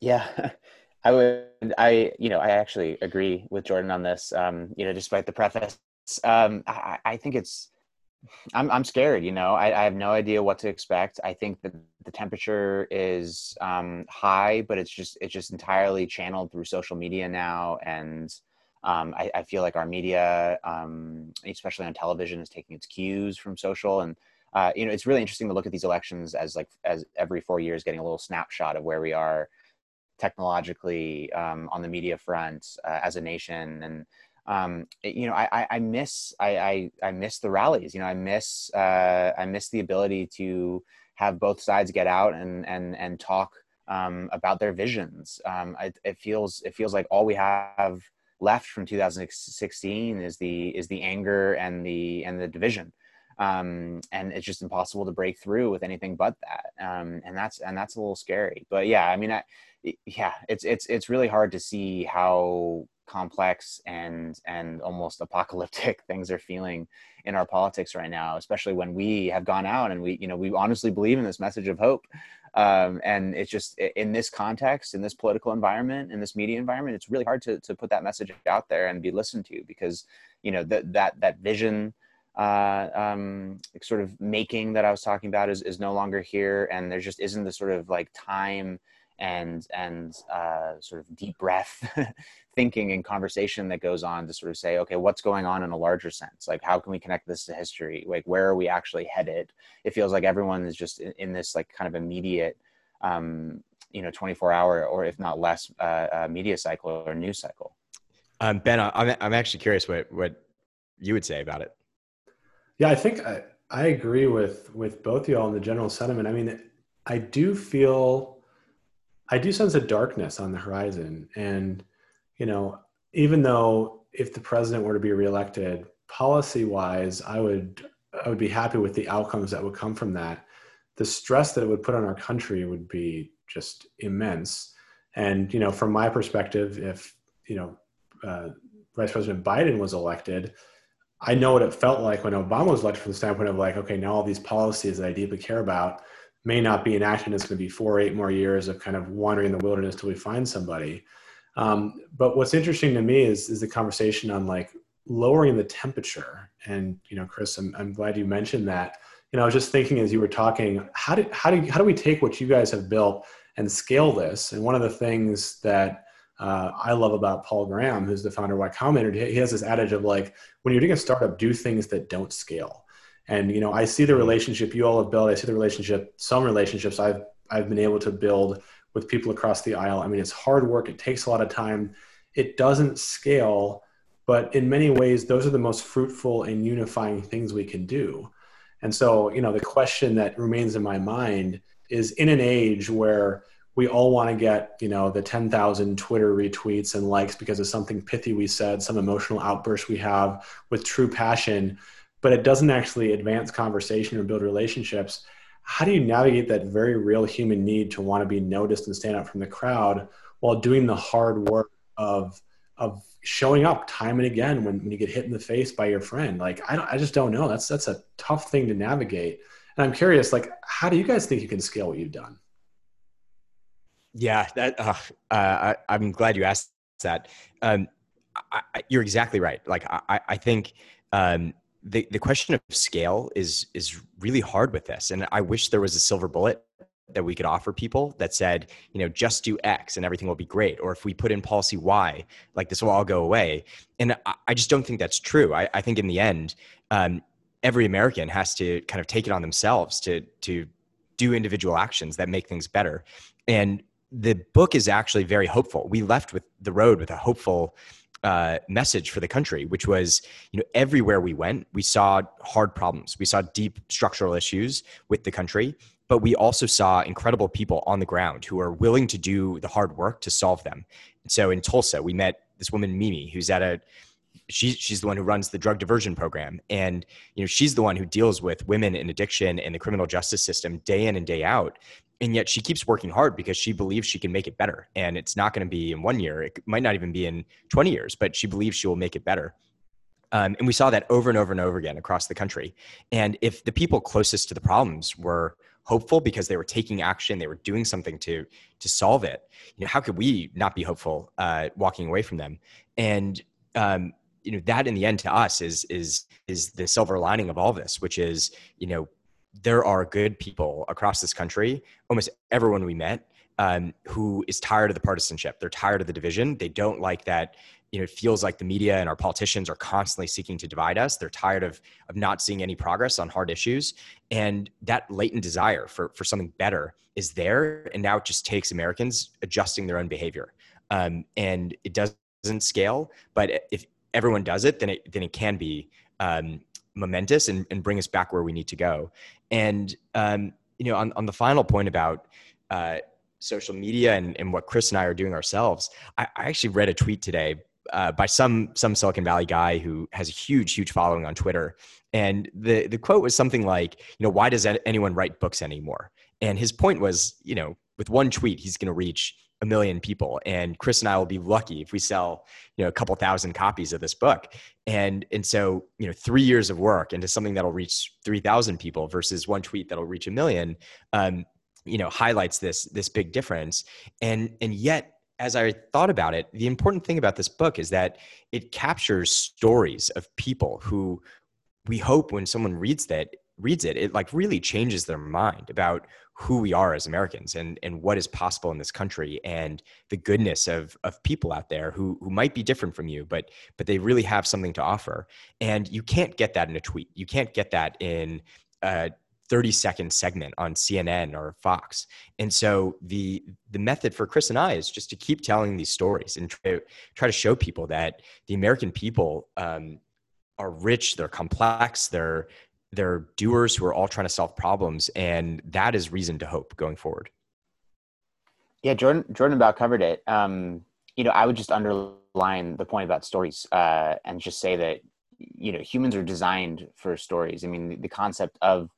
Yeah. I would i you know i actually agree with jordan on this um you know despite the preface. Um i, I think it's I'm I'm scared. You know, I, I have no idea what to expect. I think that the temperature is um, high, but it's just it's just entirely channeled through social media now, and um, I, I, feel like our media, um, especially on television, is taking its cues from social. And uh, you know, it's really interesting to look at these elections as like as every four years, getting a little snapshot of where we are technologically um, on the media front uh, as a nation and um, you know, I, I miss I, I, I miss the rallies. You know, I miss uh, I miss the ability to have both sides get out and and and talk um, about their visions. Um, it, it, feels it feels like all we have left from 2016 is the is the anger and the and the division. Um, and it's just impossible to break through with anything but that. Um, and that's and that's a little scary. But yeah, I mean, I, yeah, it's it's it's really hard to see how complex and and almost apocalyptic things are feeling in our politics right now especially when we have gone out and we you know we honestly believe in this message of hope. Um, and it's just in this context in this political environment in this media environment it's really hard to, to put that message out there and be listened to because you know that that that vision uh, um, sort of making that I was talking about is, is no longer here, and there just isn't the sort of like time and and uh, sort of deep breath thinking and conversation that goes on to sort of say okay what's going on in a larger sense? Like how can we connect this to history? Like where are we actually headed? It feels like everyone is just in, in this like kind of immediate um, you know 24 hour or if not less uh, uh, media cycle or news cycle. Um, ben I'm, I'm actually curious what what you would say about it. Yeah i think i, I agree with with both y'all in the general sentiment. I mean i do feel I do sense a darkness on the horizon. And, you know, even though if the president were to be reelected, policy wise, I would I would be happy with the outcomes that would come from that. The stress that it would put on our country would be just immense. And, you know, from my perspective, if, you know, uh, Vice President Biden was elected, I know what it felt like when Obama was elected from the standpoint of like, okay, now all these policies that I deeply care about may not be enacted. It's going to be four or eight more years of kind of wandering in the wilderness till we find somebody. Um, but what's interesting to me is is the conversation on like lowering the temperature. And you know, Chris, I'm, I'm glad you mentioned that. You know, I was just thinking as you were talking, how do how do how do we take what you guys have built and scale this? And one of the things that uh, I love about Paul Graham, who's the founder of Y Combinator, he has this adage of like, when you're doing a startup, do things that don't scale. And you know, I see the relationship you all have built. I see the relationship, some relationships I've I've been able to build with people across the aisle. I mean, it's hard work. It takes a lot of time. It doesn't scale, but in many ways, those are the most fruitful and unifying things we can do. And so, you know, the question that remains in my mind is in an age where we all want to get, you know, the 10,000 Twitter retweets and likes because of something pithy we said, some emotional outburst we have with true passion but it doesn't actually advance conversation or build relationships how do you navigate that very real human need to want to be noticed and stand out from the crowd while doing the hard work of of showing up time and again when, when you get hit in the face by your friend? Like I, don't, I just don't know. That's that's a tough thing to navigate. And i'm curious like how do you guys think you can scale what you've done? Yeah that uh, uh, I, am glad you asked that. Um, I, I, you're exactly right. Like i, I think um, the, the question of scale is is really hard with this. And i wish there was a silver bullet that we could offer people that said you know just do x and everything will be great. Or if we put in policy y like this will all go away. And i, I just don't think that's true. I, I think in the end um, every american has to kind of take it on themselves to to do individual actions that make things better. And the book is actually very hopeful. We left with the road with a hopeful uh, message for the country, which was, you know, everywhere we went, we saw hard problems. We saw deep structural issues with the country, but we also saw incredible people on the ground who are willing to do the hard work to solve them. so in Tulsa, we met this woman Mimi, who's at a she's she's the one who runs the drug diversion program and you know she's the one who deals with women in addiction in the criminal justice system day in and day out and yet she keeps working hard because she believes she can make it better. And it's not going to be in one year it might not even be in 20 years but she believes she will make it better. Um, and we saw that over and over and over again across the country. And if the people closest to the problems were hopeful because they were taking action they were doing something to to solve it you know how could we not be hopeful uh, walking away from them? And um, you know that in the end to us is is is the silver lining of all this which is you know there are good people across this country almost everyone we met um, who is tired of the partisanship. They're tired of the division. They don't like that you know it feels like the media and our politicians are constantly seeking to divide us. They're tired of of not seeing any progress on hard issues. And that latent desire for for something better is there. And now it just takes americans adjusting their own behavior. Um, and it doesn't scale but if everyone does it then it then it can be um, momentous and, and bring us back where we need to go and um, you know on, on the final point about uh, social media and, and what chris and i are doing ourselves I, I actually read a tweet today uh, by some some Silicon Valley guy who has a huge huge following on Twitter, and the the quote was something like, you know, why does anyone write books anymore? And his point was, you know, with one tweet, he's going to reach a million people, and Chris and I will be lucky if we sell, you know, a couple thousand copies of this book. And and so, you know, three years of work into something that'll reach three thousand people versus one tweet that'll reach a million. Um, you know highlights this this big difference and and yet as I thought about it, the important thing about this book is that it captures stories of people who we hope when someone reads that reads it, it like really changes their mind about who we are as Americans and and what is possible in this country and the goodness of of people out there who who might be different from you, but but they really have something to offer. And you can't get that in a tweet. You can't get that in a 30 second segment on CNN or Fox. And so the the method for Chris and I is just to keep telling these stories and try, try to show people that the American people um, are rich, they're complex, they're they're doers who are all trying to solve problems, and that is reason to hope going forward. Yeah, Jordan Jordan about covered it. Um, you know, I would just underline the point about stories uh, and just say that you know humans are designed for stories. I mean, the, the concept of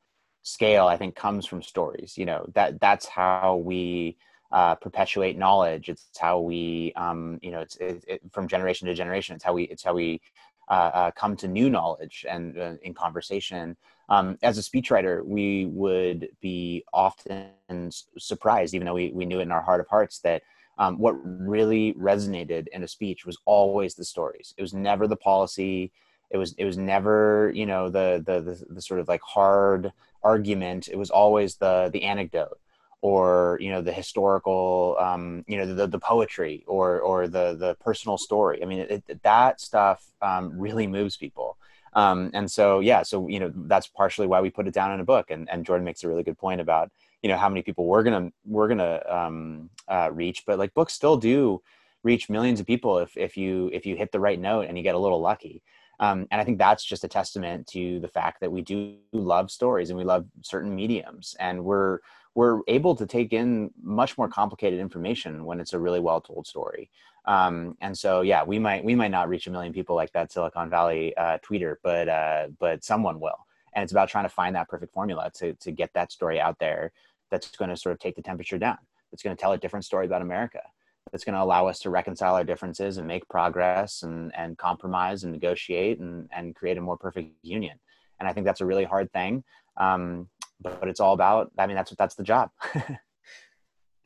scale i think comes from stories you know that that's how we uh, perpetuate knowledge it's how we um, you know it's it, it, from generation to generation it's how we it's how we uh, uh, come to new knowledge and uh, in conversation. Um, as a speechwriter we would be often surprised even though we, we knew it in our heart of hearts that um, what really resonated in a speech was always the stories. It was never the policy. It was it was never you know the the the, the sort of like hard argument. It was always the the anecdote or you know the historical um, you know the, the poetry or or the the personal story. I mean it, that stuff um, really moves people. Um, and so yeah so you know that's partially why we put it down in a book. And, and jordan makes a really good point about you know how many people we're gonna we're gonna um, uh, reach. But like books still do reach millions of people if, if you if you hit the right note and you get a little lucky. Um, and I think that's just a testament to the fact that we do love stories and we love certain mediums, and we're we're able to take in much more complicated information when it's a really well told story. Um, and so, yeah, we might we might not reach a million people like that Silicon Valley uh, tweeter, but uh, but someone will. And it's about trying to find that perfect formula to to get that story out there that's going to sort of take the temperature down. That's going to tell a different story about America that's going to allow us to reconcile our differences and make progress and, and compromise and negotiate and, and create a more perfect union. And I think that's a really hard thing. Um, but, it's all about, I mean, that's what, that's the job.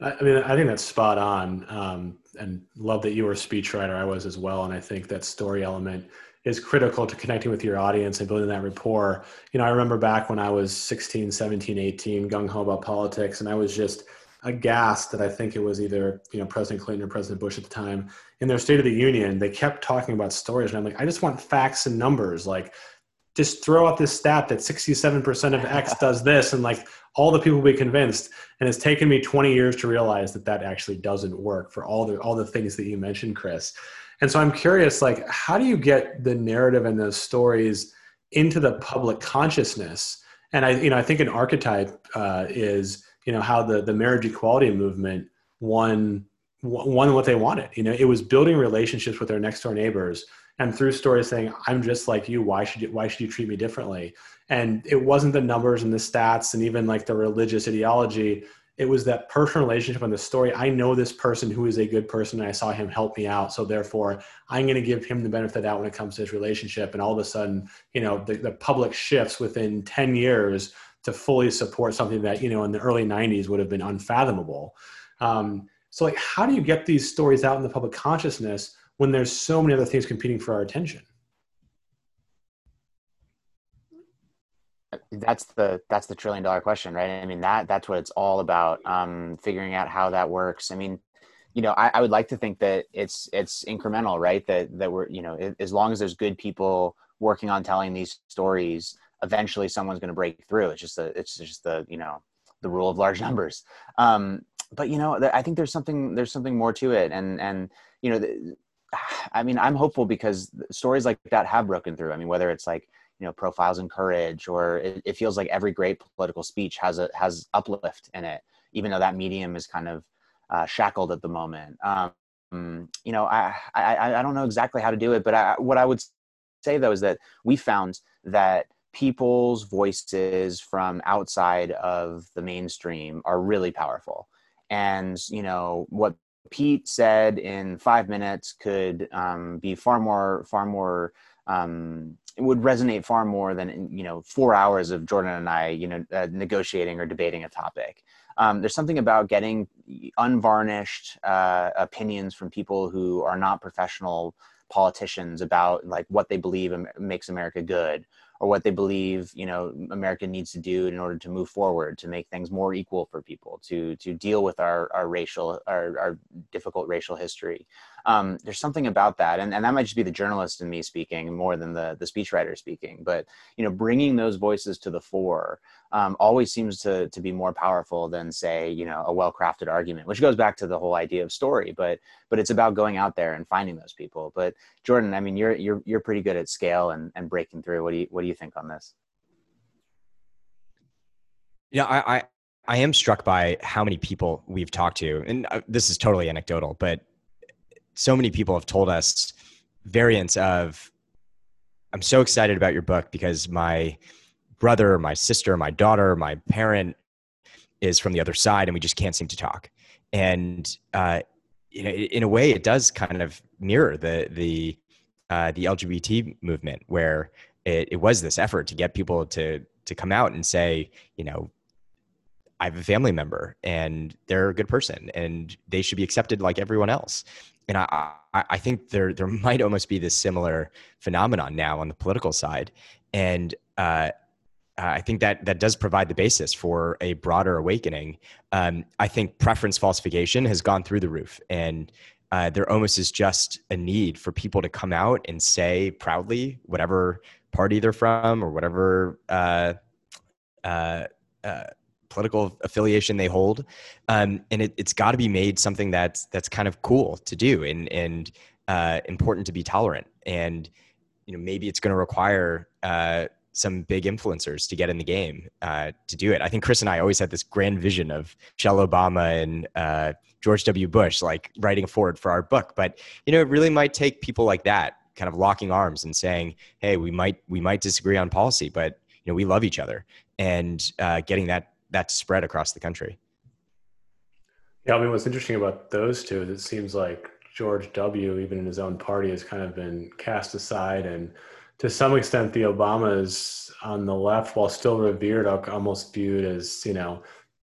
I mean, I think that's spot on. Um, and love that you were a speechwriter. I was as well. And I think that story element is critical to connecting with your audience and building that rapport. You know, I remember back when I was 16, 17, 18, gung ho about politics, and I was just aghast that I think it was either you know President Clinton or President Bush at the time in their State of the Union. They kept talking about stories, and I'm like, I just want facts and numbers. Like, just throw out this stat that 67% of X does this, and like all the people will be convinced. And it's taken me 20 years to realize that that actually doesn't work for all the all the things that you mentioned, Chris. And so I'm curious, like, how do you get the narrative and those stories into the public consciousness? And I, you know, I think an archetype uh, is you know how the the marriage equality movement won won what they wanted. You know, it was building relationships with their next door neighbors, and through stories saying, "I'm just like you. Why should you, why should you treat me differently?" And it wasn't the numbers and the stats and even like the religious ideology. It was that personal relationship and the story. I know this person who is a good person, and I saw him help me out. So therefore, I'm going to give him the benefit out when it comes to his relationship. And all of a sudden, you know, the, the public shifts within 10 years to fully support something that you know in the early 90s would have been unfathomable um, so, like, how do you get these stories out in the public consciousness when there's so many other things competing for our attention? That's the that's the trillion dollar question, right? I mean that that's what it's all about. Um, figuring out how that works. I mean, you know, I, I would like to think that it's it's incremental, right? That that we're you know, it, as long as there's good people working on telling these stories, eventually someone's going to break through. It's just the it's just the you know the rule of large numbers. Um, but you know i think there's something there's something more to it. And and you know the, i mean i'm hopeful because stories like that have broken through. I mean whether it's like you know profiles in courage or it, it, feels like every great political speech has a has uplift in it even though that medium is kind of uh, shackled at the moment. Um, you know I, I i don't know exactly how to do it but I, what i would say though is that we found that people's voices from outside of the mainstream are really powerful and you know what pete said in five minutes could um, be far more far more um, would resonate far more than you know four hours of Jordan and I you know uh, negotiating or debating a topic. Um, there's something about getting unvarnished uh, opinions from people who are not professional politicians about like what they believe makes America good or what they believe you know America needs to do in order to move forward to make things more equal for people to to deal with our our racial our, our difficult racial history um, there's something about that and, and that might just be the journalist in me speaking more than the the speechwriter speaking but you know bringing those voices to the fore um, always seems to to be more powerful than say you know a well crafted argument which goes back to the whole idea of story but but it's about going out there and finding those people. But jordan i mean you're you're you're pretty good at scale and and breaking through. What do you what do you think on this? Yeah i i I am struck by how many people we've talked to, and uh, this is totally anecdotal, but so many people have told us variants of i'm so excited about your book because my brother my sister my daughter my parent is from the other side and we just can't seem to talk. And uh, you know in a way it does kind of mirror the the uh, the lgbt movement where it, it was this effort to get people to to come out and say you know I have a family member and they're a good person and they should be accepted like everyone else and I, I think there there might almost be this similar phenomenon now on the political side, and uh, I think that that does provide the basis for a broader awakening. Um, I think preference falsification has gone through the roof, and uh, there almost is just a need for people to come out and say proudly whatever party they're from or whatever uh, uh, uh political affiliation they hold, um, and it, has got to be made something that's that's kind of cool to do and and uh, important to be tolerant. And you know maybe it's going to require uh, some big influencers to get in the game uh, to do it. I think Chris and I always had this grand vision of Michelle Obama and uh, George W. Bush like writing forward for our book, but you know it really might take people like that kind of locking arms and saying, "Hey, we might we might disagree on policy, but you know we love each other," and uh, getting that that spread across the country. Yeah, I mean, what's interesting about those two is it seems like George W., even in his own party, has kind of been cast aside, and to some extent, the Obamas on the left, while still revered, are almost viewed as you know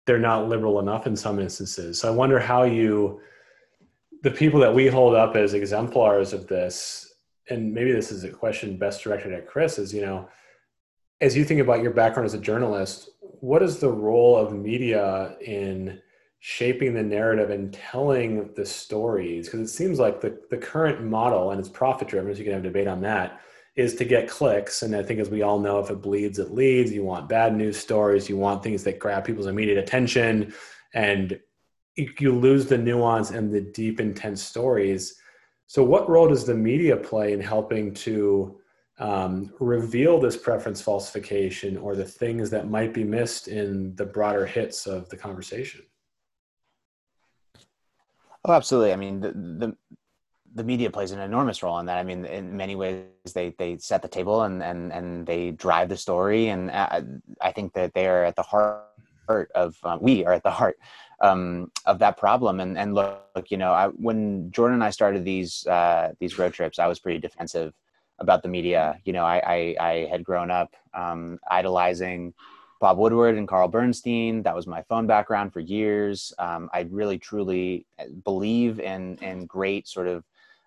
they're not liberal enough in some instances. So I wonder how you, the people that we hold up as exemplars of this, and maybe this is a question best directed at Chris, is you know, as you think about your background as a journalist, what is the role of media in shaping the narrative and telling the stories? Because it seems like the, the current model, and it's profit driven, so you can have a debate on that, is to get clicks. And I think, as we all know, if it bleeds, it leads. You want bad news stories, you want things that grab people's immediate attention, and you lose the nuance and the deep, intense stories. So, what role does the media play in helping to um, reveal this preference falsification or the things that might be missed in the broader hits of the conversation? Oh, absolutely. I mean, the, the, the media plays an enormous role in that. I mean, in many ways, they, they set the table and, and, and they drive the story. And I, uh, I think that they are at the heart of, um, we are at the heart um, of that problem. And, and look, you know, I, when Jordan and I started these, uh, these road trips, I was pretty defensive about the media. You know, I, I, I had grown up um, idolizing Bob Woodward and Carl Bernstein. That was my phone background for years. Um, I really truly believe in in great sort of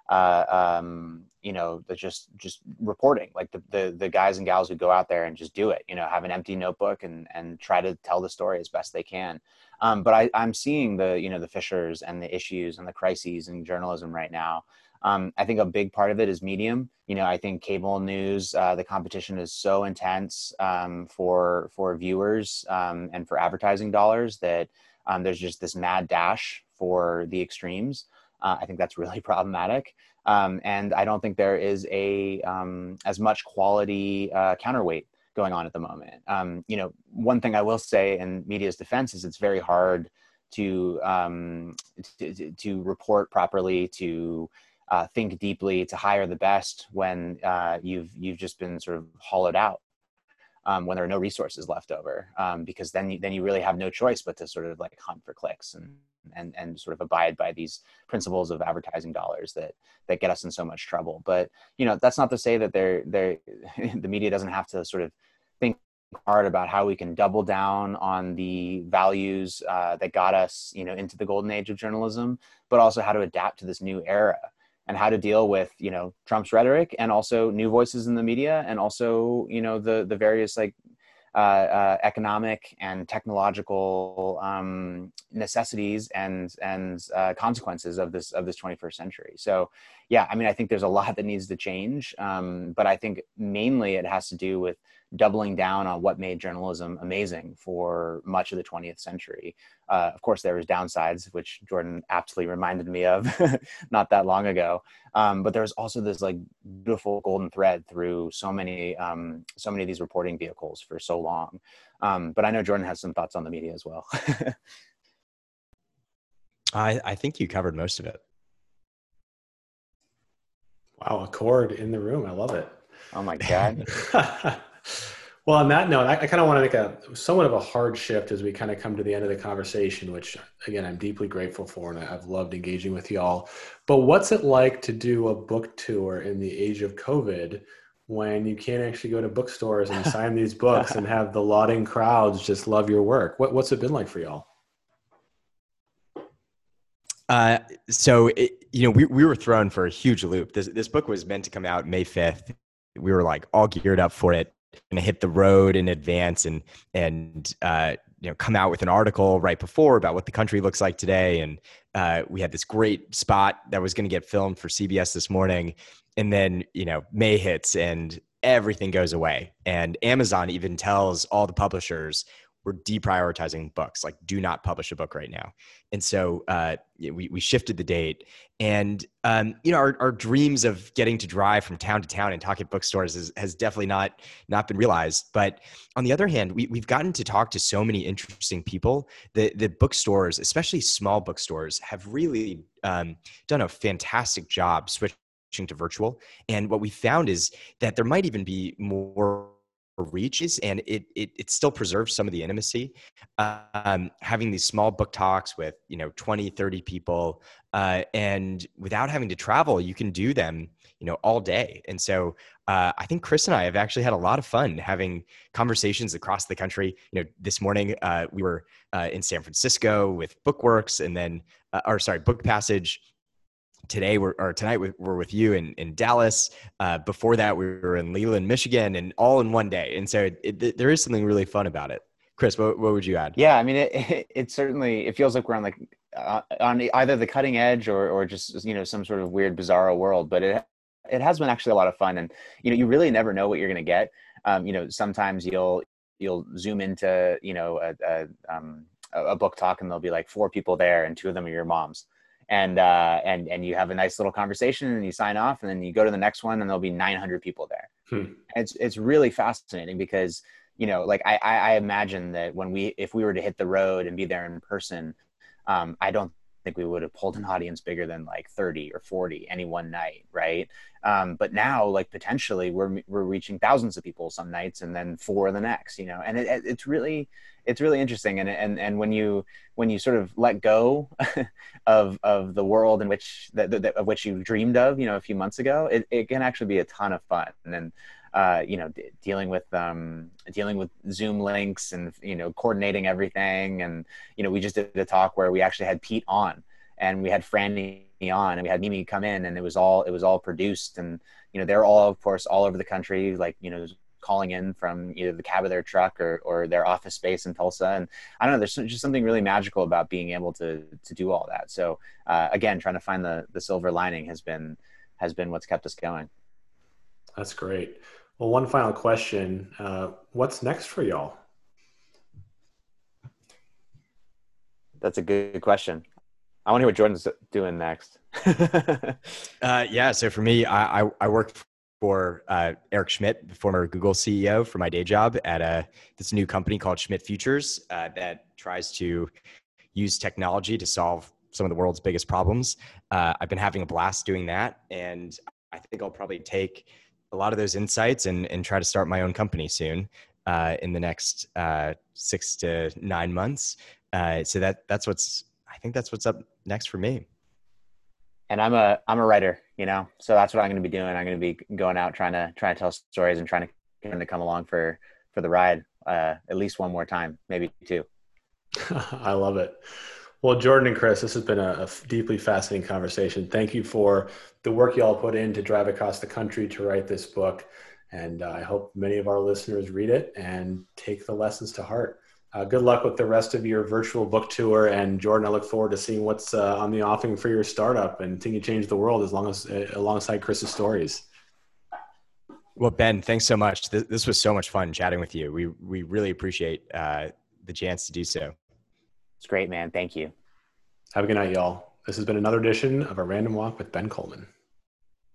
uh, um, you know, the just just reporting, like the, the the guys and gals who go out there and just do it. You know, have an empty notebook and and try to tell the story as best they can. Um, but I, I'm seeing the you know the fissures and the issues and the crises in journalism right now. Um, I think a big part of it is medium. You know, I think cable news, uh, the competition is so intense um, for for viewers um, and for advertising dollars that um, there's just this mad dash for the extremes. Uh, I think that's really problematic. Um, and I don't think there is a um, as much quality uh, counterweight going on at the moment. You know, one thing I will say in media's defense is it's very hard to to, to, report properly, to uh, think deeply, to hire the best when uh, you've you've just been sort of hollowed out. Um, when there are no resources left over, um, because then you, then you really have no choice but to sort of like hunt for clicks and and and sort of abide by these principles of advertising dollars that that get us in so much trouble. But you know, that's not to say that they're they the media doesn't have to sort of think hard about how we can double down on the values uh, that got us you know into the golden age of journalism, but also how to adapt to this new era and how to deal with you know Trump's rhetoric and also new voices in the media and also you know the the various like uh, uh, economic and technological um, necessities and and uh, consequences of this of this 21st century. So, yeah, I mean, I think there's a lot that needs to change, um, but I think mainly it has to do with doubling down on what made journalism amazing for much of the 20th century. Uh, of course, there was downsides, which Jordan aptly reminded me of not that long ago. Um, but was also this like beautiful golden thread through so many, um, so many of these reporting vehicles for so long. Um, but I know Jordan has some thoughts on the media as well. I, I think you covered most of it. Wow, a chord in the room. I love it. Oh my God. well, on that note, I, I kind of want to make a somewhat of a hard shift as we kind of come to the end of the conversation, which again, I'm deeply grateful for and I've loved engaging with y'all. But what's it like to do a book tour in the age of COVID when you can't actually go to bookstores and sign these books and have the lauding crowds just love your work? What, what's it been like for y'all? Uh, so it, you know, we, we were thrown for a huge loop. This this book was meant to come out May fifth. We were like all geared up for it and hit the road in advance and and uh, you know come out with an article right before about what the country looks like today. And uh, we had this great spot that was going to get filmed for cbs this morning. And then you know may hits and everything goes away. And amazon even tells all the publishers we're deprioritizing books like do not publish a book right now. And so uh, we, we shifted the date. And um, you know our, our dreams of getting to drive from town to town and talk at bookstores is, has definitely not not been realized. But on the other hand we, we've gotten to talk to so many interesting people the, the bookstores especially small bookstores have really um, done a fantastic job switching to virtual. And what we found is that there might even be more reaches and it, it it still preserves some of the intimacy. Um, having these small book talks with you know 20 30 people uh, and without having to travel you can do them you know all day. And so uh, i think chris and i have actually had a lot of fun having conversations across the country. You know this morning uh, we were uh, in san francisco with bookworks and then uh, or sorry book passage today we're, or tonight we're with you in, in Dallas. Uh, before that, we were in Leland, Michigan, and all in one day. And so it, it, there is something really fun about it. Chris, what, what would you add? Yeah, I mean, it, it, it certainly it feels like we're on like uh, on either the cutting edge or or just you know some sort of weird bizarro world. But it it has been actually a lot of fun, and you know you really never know what you're going to get. Um, you know, sometimes you'll you'll zoom into you know a, a, um, a book talk and there'll be like four people there, and two of them are your moms and uh, and and you have a nice little conversation and you sign off and then you go to the next one and there'll be 900 people there hmm. it's it's really fascinating because you know like I, I imagine that when we if we were to hit the road and be there in person um, i don't think we would have pulled an audience bigger than like 30 or 40 any one night right? Um, but now like potentially we're we're reaching thousands of people some nights and then four the next you know? And it, it's really it's really interesting. And and and when you when you sort of let go of of the world in which that, that, of which you dreamed of you know a few months ago it, it can actually be a ton of fun. And then uh, you know d- dealing with um, dealing with zoom links and you know coordinating everything and you know we just did a talk where we actually had pete on and we had franny on, and we had Mimi come in, and it was all it was all produced, and you know they're all of course all over the country, like you know calling in from either the cab of their truck or, or their office space in Tulsa. And I don't know, there's just something really magical about being able to, to do all that. So uh, again, trying to find the, the silver lining has been, has been what's kept us going. That's great. Well, one final question. Uh, what's next for y'all? That's a good question. I want to hear what Jordan's doing next. uh, yeah. So for me, I, I, I work for uh, Eric Schmidt, the former Google CEO, for my day job at a this new company called Schmidt Futures uh, that tries to use technology to solve some of the world's biggest problems. Uh, I've been having a blast doing that, and I think I'll probably take a lot of those insights and, and try to start my own company soon uh, in the next uh, six to nine months. Uh, so that that's what's I think that's what's up next for me and I'm a I'm a writer, you know, so that's what I'm going to be doing. I'm going to be going out trying to trying to tell stories and trying to trying to come along for for the ride uh, at least one more time, maybe two. I love it. Well, Jordan and Chris, this has been a, a, deeply fascinating conversation. Thank you for the work you all put in to drive across the country to write this book. And uh, I hope many of our listeners read it and take the lessons to heart. Uh, good luck with the rest of your virtual book tour. And Jordan, I look forward to seeing what's uh, on the offing for your startup and continue you change the world as long as uh, alongside Chris's stories. Well, Ben, thanks so much. This, this, was so much fun chatting with you. We we really appreciate uh, the chance to do so. It's great, man. Thank you. Have a good night, y'all. This has been another edition of a Random Walk with Ben Coleman.